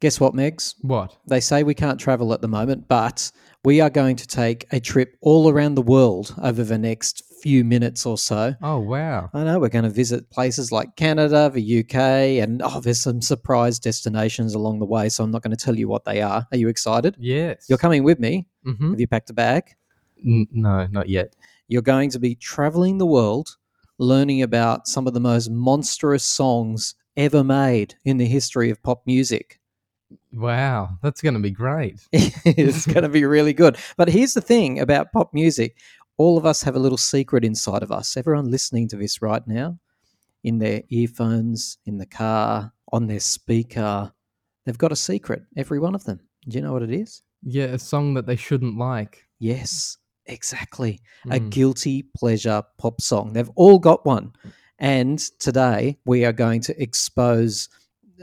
Guess what, Megs? What? They say we can't travel at the moment, but we are going to take a trip all around the world over the next few minutes or so. Oh wow. I know we're going to visit places like Canada, the UK, and oh, there's some surprise destinations along the way. So I'm not going to tell you what they are. Are you excited? Yes. You're coming with me. hmm Have you packed a bag? no, not yet. You're going to be traveling the world, learning about some of the most monstrous songs ever made in the history of pop music. Wow, that's going to be great. it's going to be really good. But here's the thing about pop music all of us have a little secret inside of us. Everyone listening to this right now, in their earphones, in the car, on their speaker, they've got a secret, every one of them. Do you know what it is? Yeah, a song that they shouldn't like. Yes, exactly. A Mm. guilty pleasure pop song. They've all got one. And today we are going to expose,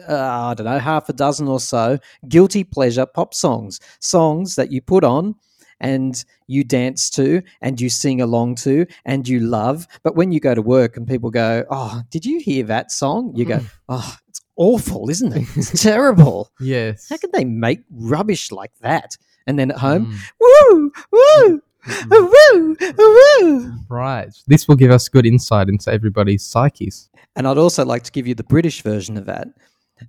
uh, I don't know, half a dozen or so guilty pleasure pop songs. Songs that you put on and you dance to and you sing along to and you love. But when you go to work and people go, Oh, did you hear that song? You go, Oh, it's awful, isn't it? It's terrible. Yes. How can they make rubbish like that? And then at home, Mm. woo, woo, woo, woo. Right. This will give us good insight into everybody's psyches. And I'd also like to give you the British version of that.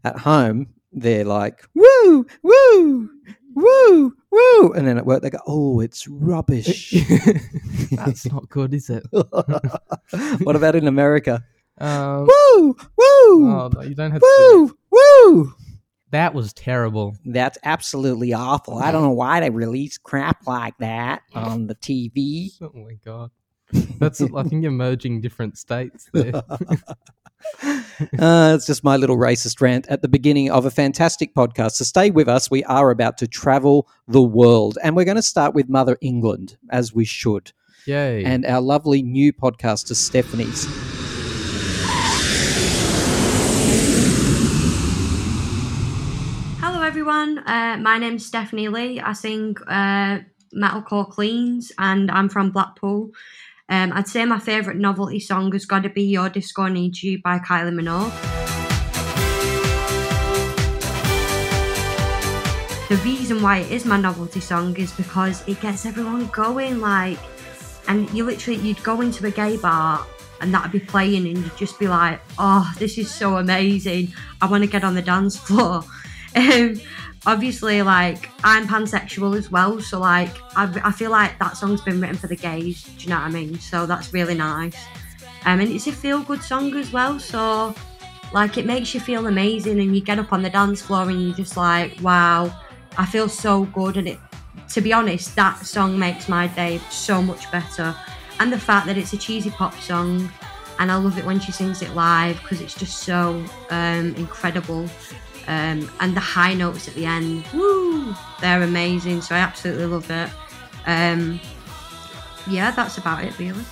At home, they're like, woo, woo, woo, woo. And then at work, they go, oh, it's rubbish. That's not good, is it? what about in America? Um, Woo, woo, oh, no, you don't have do woo, woo. That was terrible. That's absolutely awful. I don't know why they release crap like that on the TV. Oh my god. That's I think you're merging different states there. Uh, it's just my little racist rant at the beginning of a fantastic podcast. So stay with us. We are about to travel the world, and we're going to start with Mother England, as we should, Yay. and our lovely new podcaster, Stephanie's. Hello, everyone. Uh, my name's Stephanie Lee. I sing uh, metalcore cleans, and I'm from Blackpool. Um, I'd say my favourite novelty song has got to be "Your Disco Needs You" by Kylie Minogue. The reason why it is my novelty song is because it gets everyone going. Like, and you literally you'd go into a gay bar and that'd be playing, and you'd just be like, "Oh, this is so amazing! I want to get on the dance floor." Um, obviously, like I'm pansexual as well, so like I, I feel like that song's been written for the gays. Do you know what I mean? So that's really nice. Um, and it's a feel-good song as well, so like it makes you feel amazing, and you get up on the dance floor and you're just like, "Wow, I feel so good." And it, to be honest, that song makes my day so much better. And the fact that it's a cheesy pop song, and I love it when she sings it live because it's just so um, incredible. Um, and the high notes at the end, woo, they're amazing. So I absolutely love it. Um, yeah, that's about it, really.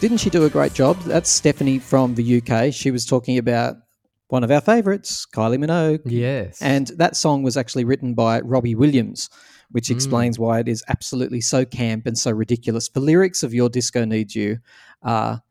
Didn't she do a great job? That's Stephanie from the UK. She was talking about one of our favourites, Kylie Minogue. yes. And that song was actually written by Robbie Williams, which Mm. explains why it is absolutely so camp and so ridiculous. The lyrics of Your Disco Needs You are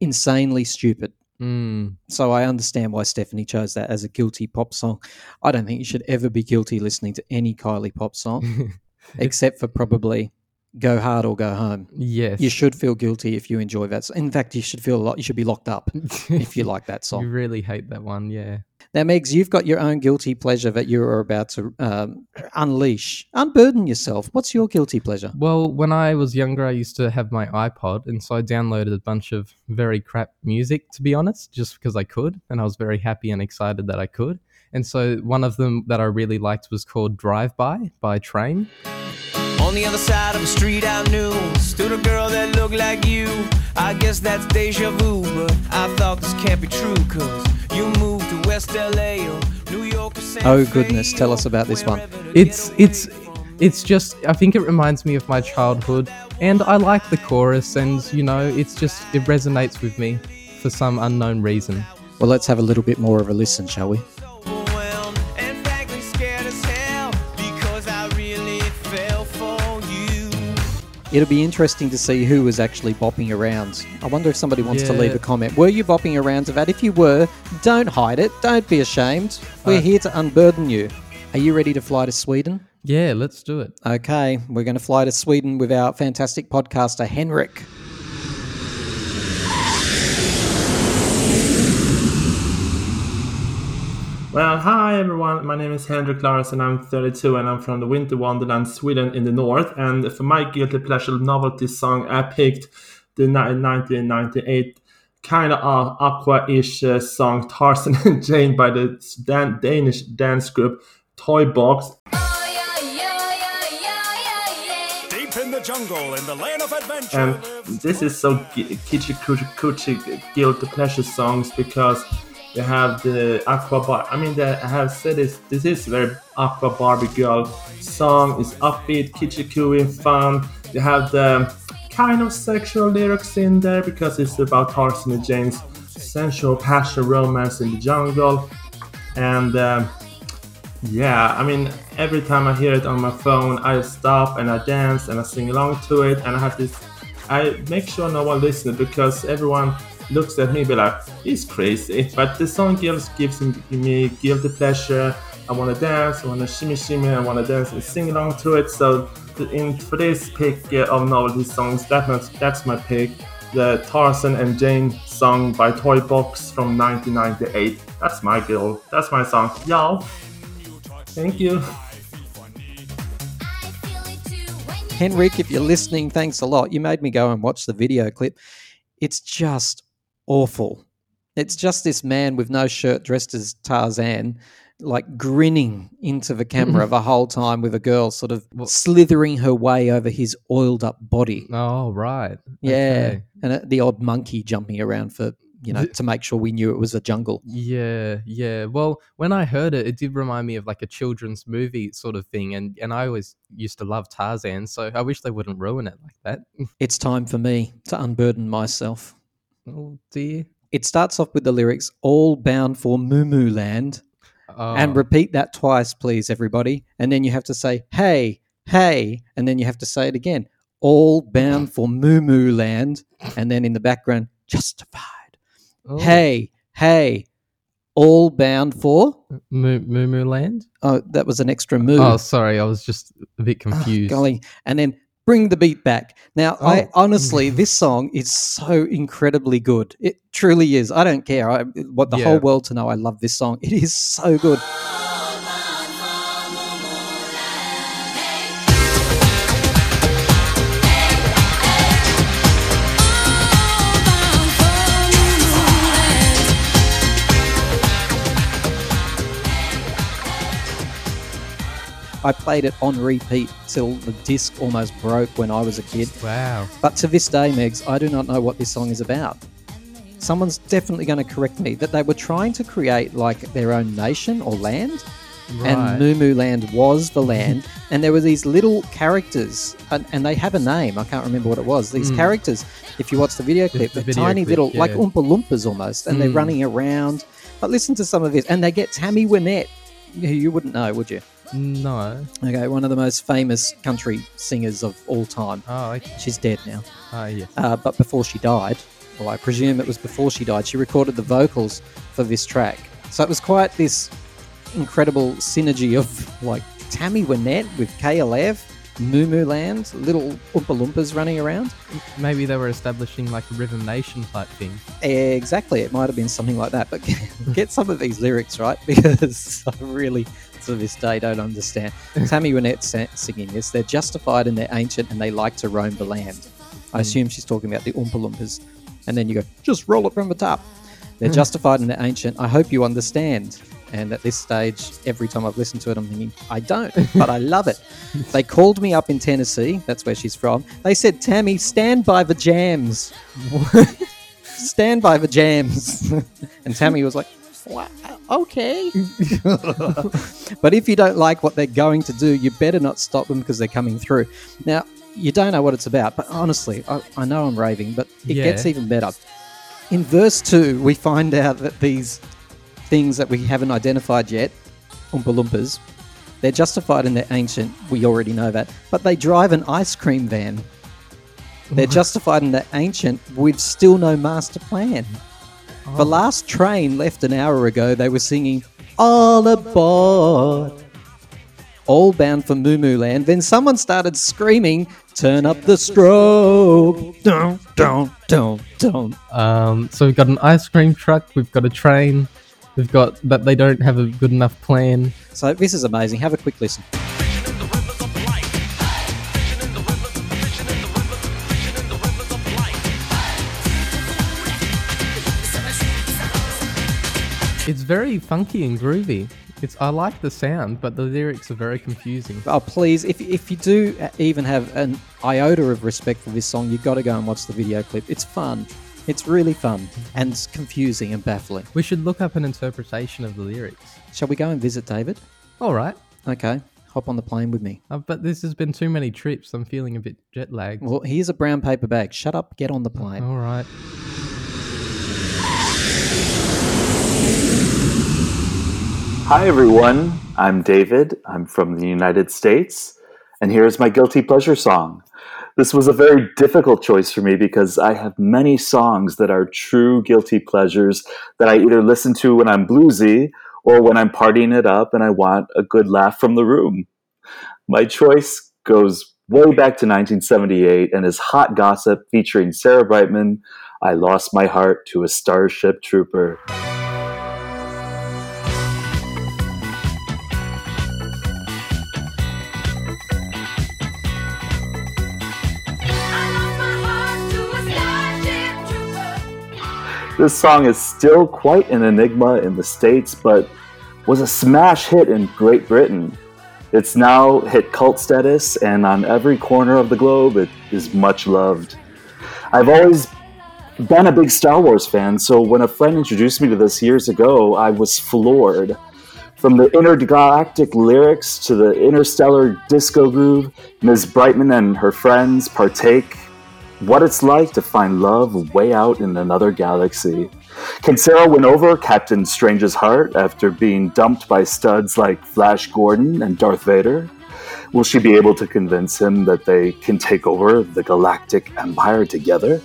insanely stupid. Mm. So I understand why Stephanie chose that as a guilty pop song. I don't think you should ever be guilty listening to any Kylie pop song, except for probably Go Hard or Go Home. yes. You should feel guilty if you enjoy that. In fact, you should feel a lot. You should be locked up if you like that song. You really hate that one, yeah. Now, Megs, you've got your own guilty pleasure that you are about to um, unleash, unburden yourself. What's your guilty pleasure? Well, when I was younger, I used to have my iPod, and so I downloaded a bunch of very crap music, to be honest, just because I could, and I was very happy and excited that I could. And so one of them that I really liked was called Drive By by Train. On the other side of the street I knew stood a girl that looked like you. I guess that's deja vu, but I thought this can't be true, cause you moved to West LA or New York or San Oh, goodness, tell us about this one. It's it's it's just I think it reminds me of my childhood, and I like the chorus, and you know, it's just it resonates with me for some unknown reason. Well, let's have a little bit more of a listen, shall we? It'll be interesting to see who was actually bopping around. I wonder if somebody wants to leave a comment. Were you bopping around to that? If you were, don't hide it. Don't be ashamed. We're Uh, here to unburden you. Are you ready to fly to Sweden? Yeah, let's do it. Okay, we're going to fly to Sweden with our fantastic podcaster, Henrik. Well, hi everyone. My name is Henrik Larsson. I'm 32 and I'm from the Winter Wonderland, Sweden, in the north. And for my guilty pleasure novelty song, I picked the 1998 kind of uh, aqua-ish uh, song "Tarzan and Jane" by the Dan- Danish dance group Toy Box. Deep in the jungle, in the land of adventure. And this is so kitschy, coochie, coochie, guilty pleasure songs because they have the aqua bar. I mean, the, I have said this. This is very aqua Barbie girl song. It's upbeat, kitschy, fun. You have the kind of sexual lyrics in there because it's about Tarzan and Jane's sensual passion, romance in the jungle, and. Um, yeah, I mean, every time I hear it on my phone, I stop and I dance and I sing along to it, and I have this. I make sure no one listens because everyone looks at me be like, "He's crazy." But the song gives gives me guilty pleasure. I want to dance, I want to shimmy shimmy, I want to dance and sing along to it. So, in this pick uh, of novelty songs, that that's my pick. The Tarzan and Jane song by Toy Box from 1998. That's my girl. That's my song. Y'all. Thank you. Henrik, if you're listening, thanks a lot. You made me go and watch the video clip. It's just awful. It's just this man with no shirt dressed as Tarzan, like grinning into the camera the whole time with a girl sort of Well- slithering her way over his oiled up body. Oh, right. Yeah. Okay. And uh, the odd monkey jumping around for, you know, to make sure we knew it was a jungle. Yeah, yeah. Well, when I heard it, it did remind me of like a children's movie sort of thing, and and I always used to love Tarzan, so I wish they wouldn't ruin it like that. It's time for me to unburden myself. Oh dear. It starts off with the lyrics, all bound for Mu Mu Land. Oh, and repeat that twice, please, everybody. And then you have to say, hey, hey, and then you have to say it again. All bound for Mu Mu Land. And then in the background, justified. oh, Hey, hey, all bound for. Mu Mu Land. Oh, that was an extra moo. Oh, sorry, I was just a bit Ah, confused. golly. And then bring the beat back. Now, I Oh. honestly, mm-hmm. this song is so incredibly good. It truly is. I don't care. I want the Yeah. whole world to know I love this song. It is so good. I played it on repeat till the disc almost broke when I was a kid. Wow. But to this day, Megs, I do not know what this song is about. Someone's definitely going to correct me that they were trying to create like their own nation or land, Right. and Moo Land was the land, and there were these little characters, and, and they have a name. I can't remember what it was. These Mm. characters, if you watch the video clip, the they're video tiny clip, little, like. Oompa Loompas almost, and they're Mm. running around. But listen to some of this, and they get Tammy Wynette. who You wouldn't know, would you? No. Okay, one of the most famous country singers of all time. Oh, okay. She's dead now. Oh, yeah. Uh, but before she died, well, I presume it was before she died, she recorded the vocals for this track. So it was quite this incredible synergy of like Tammy Wynette with KLF, Mu Mu Land, little Oompa Loompas running around. Maybe they were establishing like a Rhythm Nation type thing. Exactly, it might have been something like that. But get some of these lyrics right because I really, to this day, don't understand. Tammy Wynette singing this. They're justified and they're ancient and they like to roam the land. I mm. assume she's talking about the Oompa Loompas. And then you go, just roll it from the top. They're mm. justified and they're ancient. I hope you understand. And at this stage, every time I've listened to it, I'm thinking, I don't, but I love it. They called me up in Tennessee. That's where she's from. They said, Tammy, stand by the jams. stand by the jams. and Tammy was like, wow, okay. but if you don't like what they're going to do, you better not stop them because they're coming through. Now, you don't know what it's about, but honestly, I, I know I'm raving, but it Yeah. gets even better. In verse 2, we find out that these things that we haven't identified yet, Oompa Loompas, they're justified in their ancient, we already know that, but they drive an ice cream van. They're justified in the ancient with still no master plan. The last train left an hour ago, they were singing All Aboard. All bound for Moo Land. Then someone started screaming, Turn up the strobe. Don't, don't, don't, don't. Um, so we've got an ice cream truck. We've got a train. We've got that they don't have a good enough plan. So this is amazing. Have a quick listen. It's very funky and groovy. It's I like the sound, but the lyrics are very confusing. Oh, please, if, if you do even have an iota of respect for this song, you've got to go and watch the video clip. It's fun. It's really fun and it's confusing and baffling. We should look up an interpretation of the lyrics. Shall we go and visit David? All right. Okay, hop on the plane with me. Uh, but this has been too many trips. I'm feeling a bit jet lagged. Well, here's a brown paper bag. Shut up, get on the plane. All right. Hi, everyone. I'm David. I'm from the United States. And here's my guilty pleasure song. This was a very difficult choice for me because I have many songs that are true guilty pleasures that I either listen to when I'm bluesy or when I'm partying it up and I want a good laugh from the room. My choice goes way back to 1978 and is Hot Gossip featuring Sarah Brightman. I lost my heart to a Starship Trooper. This song is still quite an enigma in the States, but was a smash hit in Great Britain. It's now hit cult status, and on every corner of the globe, it is much loved. I've always been a big Star Wars fan, so when a friend introduced me to this years ago, I was floored. From the intergalactic lyrics to the interstellar disco groove, Ms. Brightman and her friends partake what it's like to find love way out in another galaxy. Can Sarah win over Captain Strange's heart after being dumped by studs like Flash Gordon and Darth Vader? Will she be able to convince him that they can take over the Galactic Empire together?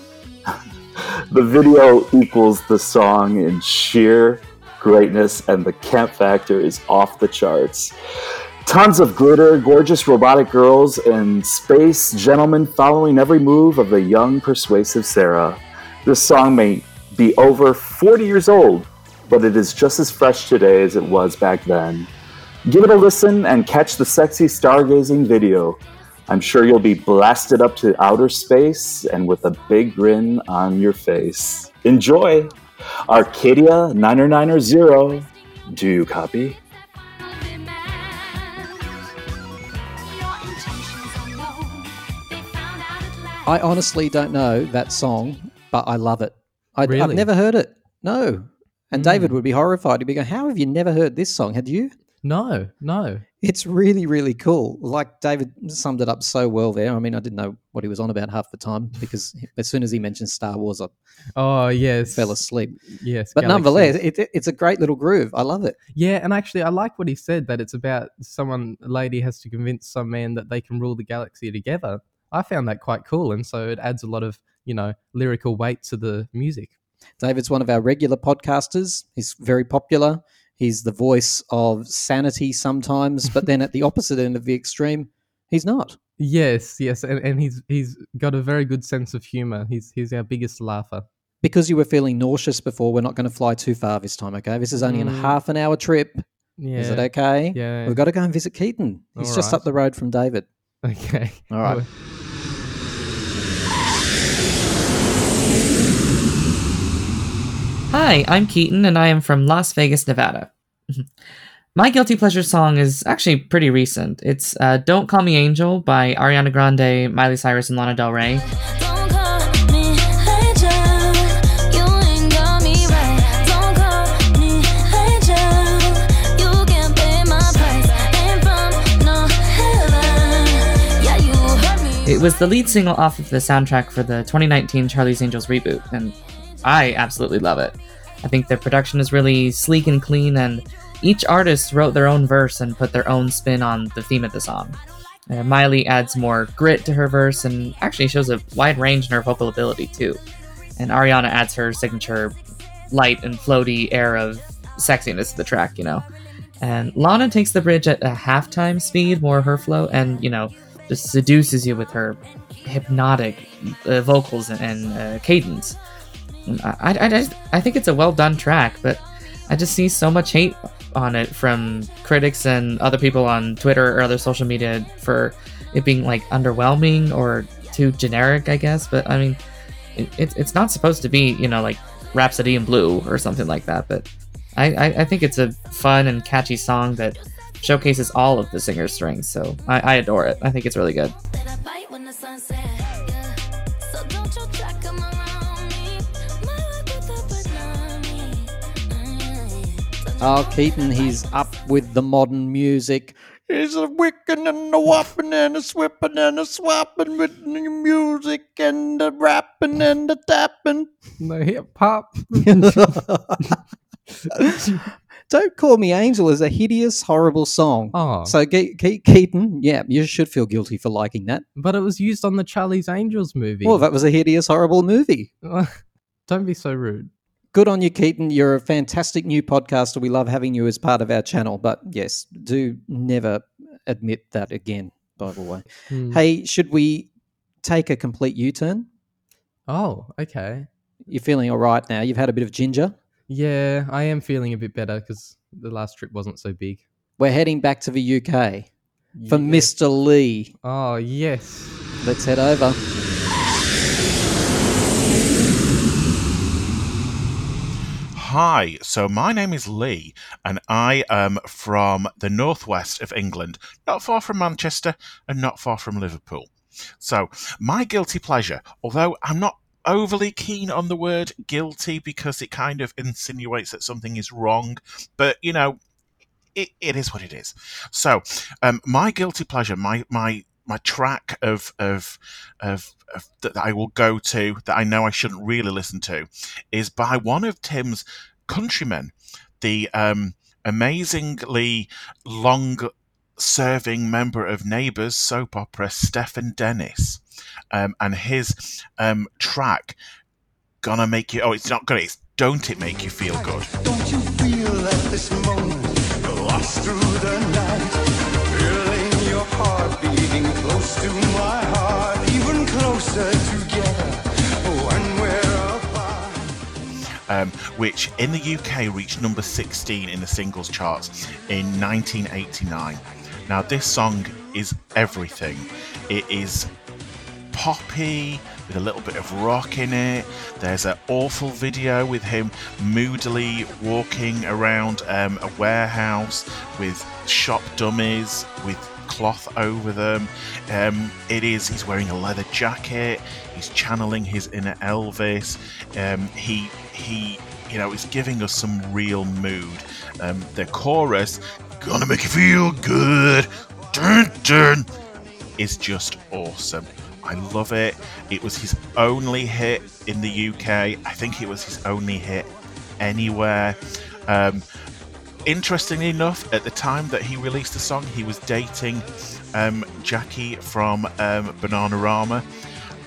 the video equals the song in sheer greatness, and the camp factor is off the charts. Tons of glitter, gorgeous robotic girls, and space gentlemen following every move of the young, persuasive Sarah. This song may be over 40 years old, but it is just as fresh today as it was back then. Give it a listen and catch the sexy stargazing video. I'm sure you'll be blasted up to outer space and with a big grin on your face. Enjoy! Arcadia 990. Do you copy? I honestly don't know that song, but I love it. I, I've Really? never heard it. No. And hmm. David would be horrified. He'd be going, How have you never heard this song? Had you? No, no. It's really, really cool. Like David summed it up so well there. I mean, I didn't know what he was on about half the time because as soon as he mentioned Star Wars, I Oh yes. fell asleep. Yes. But nonetheless, galaxies. it, it's a great little groove. I love it. Yeah, and actually, I like what he said that it's about someone, a lady has to convince some man that they can rule the galaxy together. I found that quite cool, and so it adds a lot of you know lyrical weight to the music. David's one of our regular podcasters. He's very popular. He's the voice of sanity sometimes, but then at the opposite end of the extreme, he's not. Yes, yes, and, and he's he's got a very good sense of humor. He's he's our biggest laugher. Because you were feeling nauseous before, we're not going to fly too far this time, okay? This is only a Mm. half an hour trip. Yeah. Is it okay? Yeah. We've got to go and visit Keaton. He's All just right. up the road from David. Okay. All right. Hi, I'm Keaton, and I am from Las Vegas, Nevada. My guilty pleasure song is actually pretty recent. It's uh, "Don't Call Me Angel" by Ariana Grande, Miley Cyrus, and Lana Del Rey. It was the lead single off of the soundtrack for the 2019 Charlie's Angels reboot, and I absolutely love it. I think the production is really sleek and clean, and each artist wrote their own verse and put their own spin on the theme of the song. Uh, Miley adds more grit to her verse and actually shows a wide range in her vocal ability too. And Ariana adds her signature light and floaty air of sexiness to the track, you know. And Lana takes the bridge at a halftime speed, more her flow, and you know, just seduces you with her hypnotic uh, vocals and, and uh, cadence. I, I, I, just- I think it's a well done track, but I just see so much hate on it from critics and other people on Twitter or other social media for it being like underwhelming or too generic, I guess. But I mean, it, it's not supposed to be, you know, like Rhapsody in Blue or something like that. But I, I, I think it's a fun and catchy song that showcases all of the singer's strengths. So I, I adore it. I think it's really good. That I bite when the sun set. Yeah. So don't you try come around me. My luck with the banana. Oh, mm, Keaton, he's up with the modern music. He's a wicking and a whopping and a swipping and a swapping with the music and the rapping and the tapping. No hip hop. Don't Call Me Angel is a hideous, horrible song. Oh, So, Ke- Ke- Keaton, yeah, you should feel guilty for liking that. but it was used on the Charlie's Angels movie. Well, that was a hideous, horrible movie. Don't be so rude. Good on you, Keaton. You're a fantastic new podcaster. We love having you as part of our channel. But yes, do never admit that again, by the way. Hmm. Hey, should we take a complete U turn? Oh, okay. You're feeling all right now. You've had a bit of ginger. Yeah, I am feeling a bit better because the last trip wasn't so big. We're heading back to the UK for Yeah. Mr. Lee. Oh, yes. Let's head over. Hi, so my name is Lee, and I am from the northwest of England, not far from Manchester and not far from Liverpool. So, my guilty pleasure, although I'm not overly keen on the word guilty because it kind of insinuates that something is wrong, but you know, it, it is what it is. So, um, my guilty pleasure, my my my track of of of, of that I will go to that I know I shouldn't really listen to is by one of Tim's countrymen, the um, amazingly long serving member of Neighbours soap opera, Stefan Dennis. Um, and his um, track, Gonna Make You, oh, it's not gonna, it's Don't It Make You Feel Good. Don't you feel at this moment lost through the night? Feeling your heart beating close to my heart, even closer together when we're apart. um, which in the UK reached number 16 in the singles charts in 1989. Now, this song is everything. It is poppy with a little bit of rock in it. There's an awful video with him moodily walking around um, a warehouse with shop dummies with cloth over them. Um, it is, he's wearing a leather jacket, he's channeling his inner Elvis. Um, he, he, you know, is giving us some real mood. Um, the chorus, gonna make you feel good, dun, dun, is just awesome. I love it. It was his only hit in the UK. I think it was his only hit anywhere. Um, interestingly enough, at the time that he released the song, he was dating um, Jackie from um, Bananarama.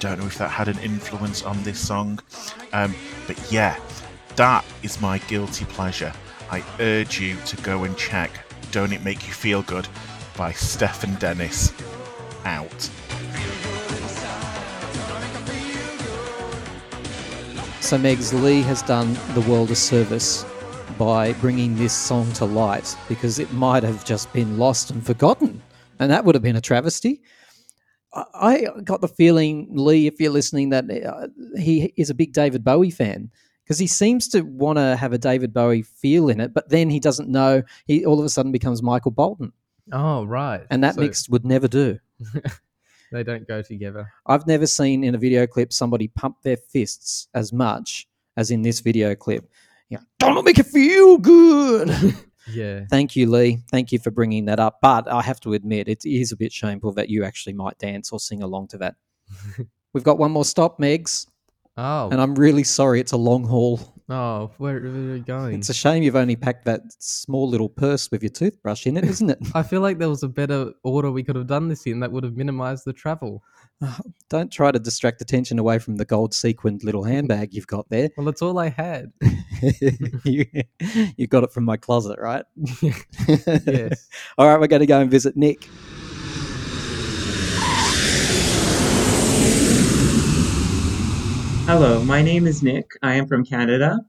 Don't know if that had an influence on this song, um, but yeah, that is my guilty pleasure. I urge you to go and check "Don't It Make You Feel Good" by Stefan Dennis. Out. So, Megs Lee has done the world a service by bringing this song to light because it might have just been lost and forgotten. And that would have been a travesty. I got the feeling, Lee, if you're listening, that uh, he is a big David Bowie fan because he seems to want to have a David Bowie feel in it, but then he doesn't know. He all of a sudden becomes Michael Bolton, Oh, right. and that So mix would never do. They don't go together. I've never seen in a video clip somebody pump their fists as much as in this video clip. Yeah, don't make it feel good. Yeah. Thank you, Lee. Thank you for bringing that up. But I have to admit, it is a bit shameful that you actually might dance or sing along to that. We've got one more stop, Megs, Oh. and I'm really sorry. It's a long haul. Oh, where, where are you going? It's a shame you've only packed that small little purse with your toothbrush in it, isn't it? I feel like there was a better order we could have done this in that would have minimized the travel. Oh, don't try to distract attention away from the gold sequined little handbag you've got there. Well, that's all I had. you, you got it from my closet, right? Yes. All right, we're going to go and visit Nick. Hello, my name is Nick. I am from Canada.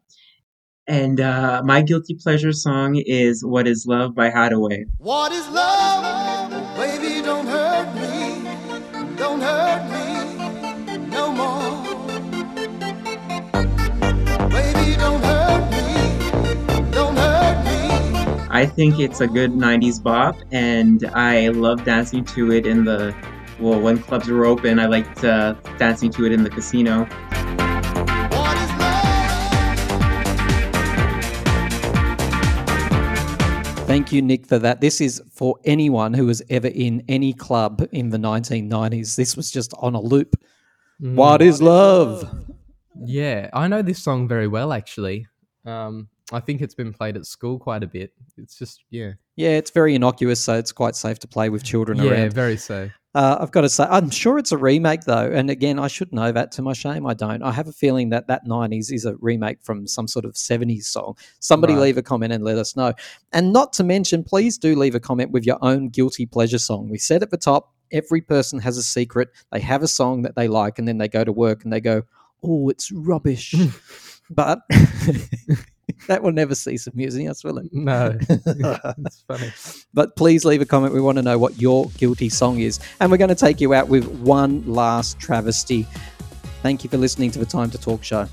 And uh, my guilty pleasure song is What is Love by Haddaway. What is love? Baby, don't hurt me. Don't hurt me no more. Baby, don't hurt me. Don't hurt me. I think it's a good 90s bop, and I love dancing to it in the, well, when clubs were open, I liked uh, dancing to it in the casino. Thank you, Nick, for that. This is for anyone who was ever in any club in the 1990s. This was just on a loop. Mm. What is love? Yeah, I know this song very well actually. Um, I think it's been played at school quite a bit. It's just yeah, Yeah, it's very innocuous, so it's quite safe to play with children yeah, around. Yeah, very so. Uh, I've got to say, I'm sure it's a remake though, and again, I should know that. To my shame, I don't. I have a feeling that that '90s is a remake from some sort of '70s song. Somebody Right. leave a comment and let us know. And not to mention, please do leave a comment with your own guilty pleasure song. We said at the top, every person has a secret. They have a song that they like, and then they go to work and they go, "Oh, it's rubbish," but. that will never cease amusing us, will it? No, it's funny. But please leave a comment. We want to know what your guilty song is. And we're going to take you out with one last travesty. Thank you for listening to the Time to Talk show.